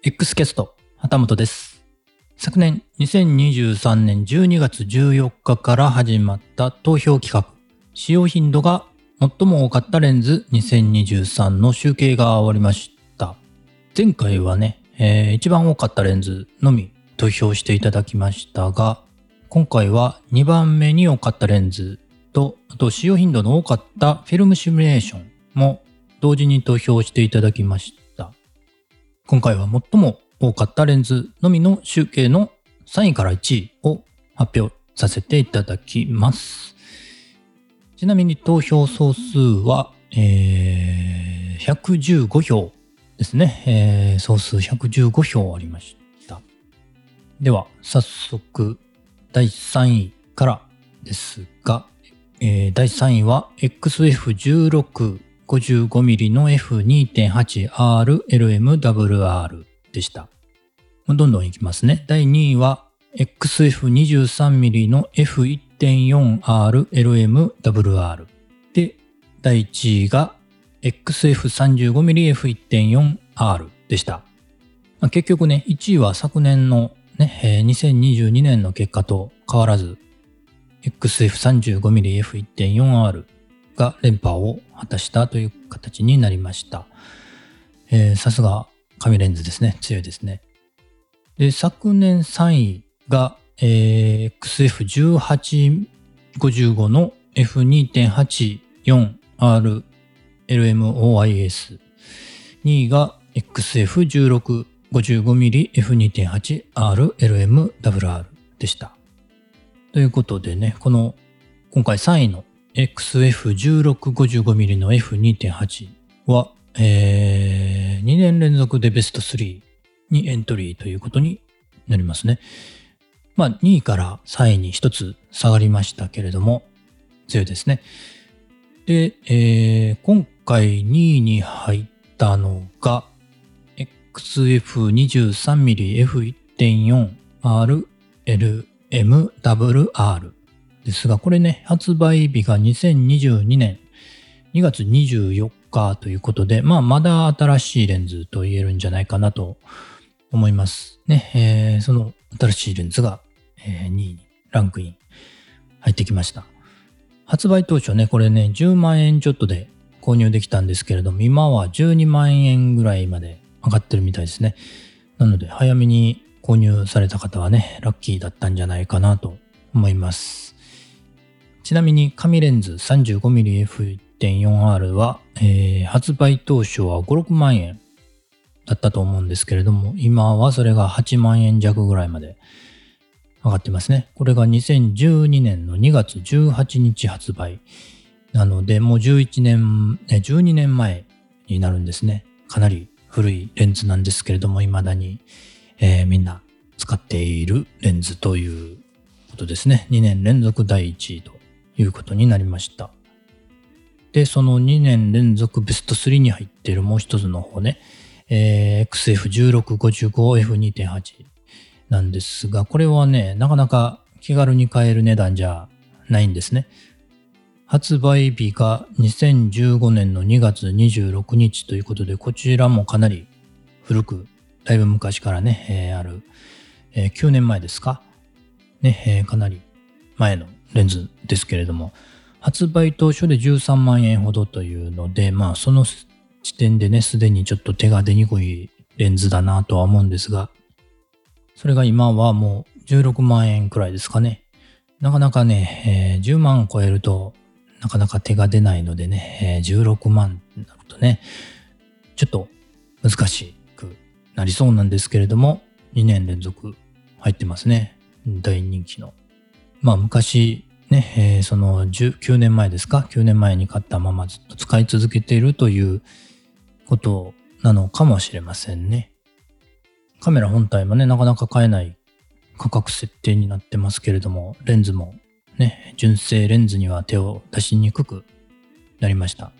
X キャスト、旗本です。昨年2023年12月14日から始まった投票企画、使用頻度が最も多かったレンズ2023の集計が終わりました。前回はね、えー一番多かったレンズのみ投票していただきましたが、今回は2番目に多かったレンズと、あと使用頻度の多かったフィルムシミュレーションも同時に投票していただきました。今回は最も多かったレンズのみの集計の3位から1位を発表させていただきます。ちなみに投票総数は、えー115票ですね。えー総数115票ありました。では、早速、第3位からですが、えー第3位は XF16 55mm の F2.8RLMWR でした。どんどんいきますね。第2位は XF23mm の F1.4RLMWR で、第1位が XF35mmF1.4R でした。まあ結局ね、1位は昨年のね、えー2022年の結果と変わらず、XF35mmF1.4R が連覇を果たしたという形になりました。えーさすが紙レンズですね。強いですね。で、昨年3位が、えー XF1855 の F2.84R LMOIS。2位が XF1655mm F2.8R LMWR でした。ということでね、この今回3位の XF1655mm の F2.8 は、え2年連続でベスト3にエントリーということになりますね。まあ2位から3位に1つ下がりましたけれども、強いですね。で、えー今回2位に入ったのが XF23mm F1.4RLMWR ですが、これね、発売日が2022年2月24日ということで、まあ、まだ新しいレンズと言えるんじゃないかなと思います。ね、えーその新しいレンズが、え2位にランクイン入ってきました。発売当初ね、これね、10万円ちょっとで購入できたんですけれども、今は12万円ぐらいまで上がってるみたいですね。なので、早めに購入された方はね、ラッキーだったんじゃないかなと思います。ちなみに、紙レンズ 35mmF1.4R は、えー発売当初は5、6万円だったと思うんですけれども、今はそれが8万円弱ぐらいまで上がってますね。これが2012年の2月18日発売。なので、もう11年、12年前になるんですね。かなり古いレンズなんですけれども、未だに、えーみんな使っているレンズということですね。2年連続第1位ということになりました。で、その2年連続ベスト3に入っているもう一つの方ね、えー XF1655F2.8 なんですが、これはね、なかなか気軽に買える値段じゃないんですね。発売日が2015年の2月26日ということで、こちらもかなり古く、だいぶ昔からね、えーある、えー9年前ですかね、えーかなり前のレンズですけれども、発売当初で13万円ほどというので、まあその時点でね、すでにちょっと手が出にくいレンズだなとは思うんですが、それが今はもう16万円くらいですかね。なかなかね、えー10万超えるとなかなか手が出ないのでね、えー16万になるとね、ちょっと難しくなりそうなんですけれども、2年連続入ってますね。大人気の。まあ昔ね、えーその19年前ですか ?9 年前に買ったままずっと使い続けているということなのかもしれませんね。カメラ本体もね、なかなか買えない価格設定になってますけれども、レンズもね、純正レンズには手を出しにくくなりました。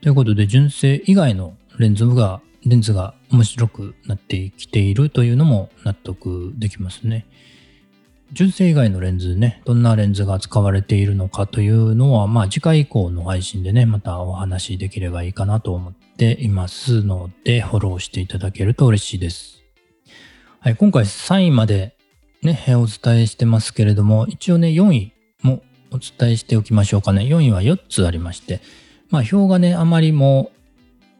ということで、純正以外のレンズが、レンズが面白くなってきているというのも納得できますね。純正以外のレンズね、どんなレンズが使われているのかというのは、まあ次回以降の配信でね、またお話しできればいいかなと思っていますので、フォローしていただけると嬉しいです。はい、今回3位までね、お伝えしてますけれども、一応ね、4位もお伝えしておきましょうかね。4位は4つありまして、まあ、表がね、あまりも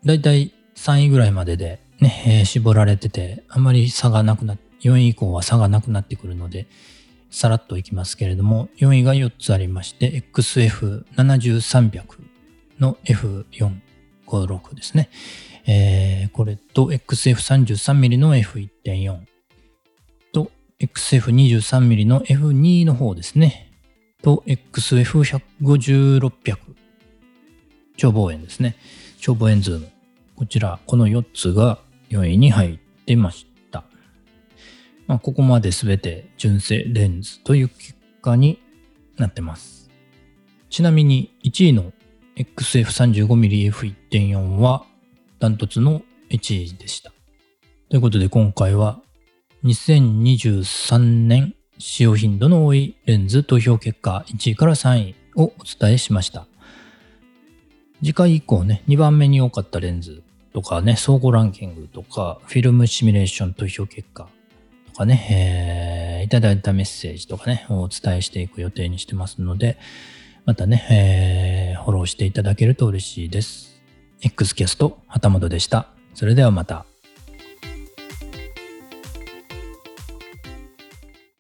う、だいたい3位ぐらいまででね、えー、絞られてて、あまり差がなくなって、4位以降は差がなくなってくるので、さらっといきますけれども、4位が4つありまして、XF7300 の F456 ですね。えー、これと XF33mm の F1.4 と XF23mm の F2 の方ですね。と XF150-600 超望遠ですね。超望遠ズーム。こちら、この4つが4位に入ってました。まあ、ここまで全て純正レンズという結果になってます。ちなみに1位の XF35mmF1.4 はダントツの1位でした。ということで今回は2023年使用頻度の多いレンズ投票結果1位から3位をお伝えしました。次回以降ね、2番目に多かったレンズとかね、相互ランキングとか、フィルムシミュレーション投票結果とかね、えー、いただいたメッセージとかね、お伝えしていく予定にしてますので、またね、えー、フォローしていただけると嬉しいです。X キャスト、旗本でした。それではまた。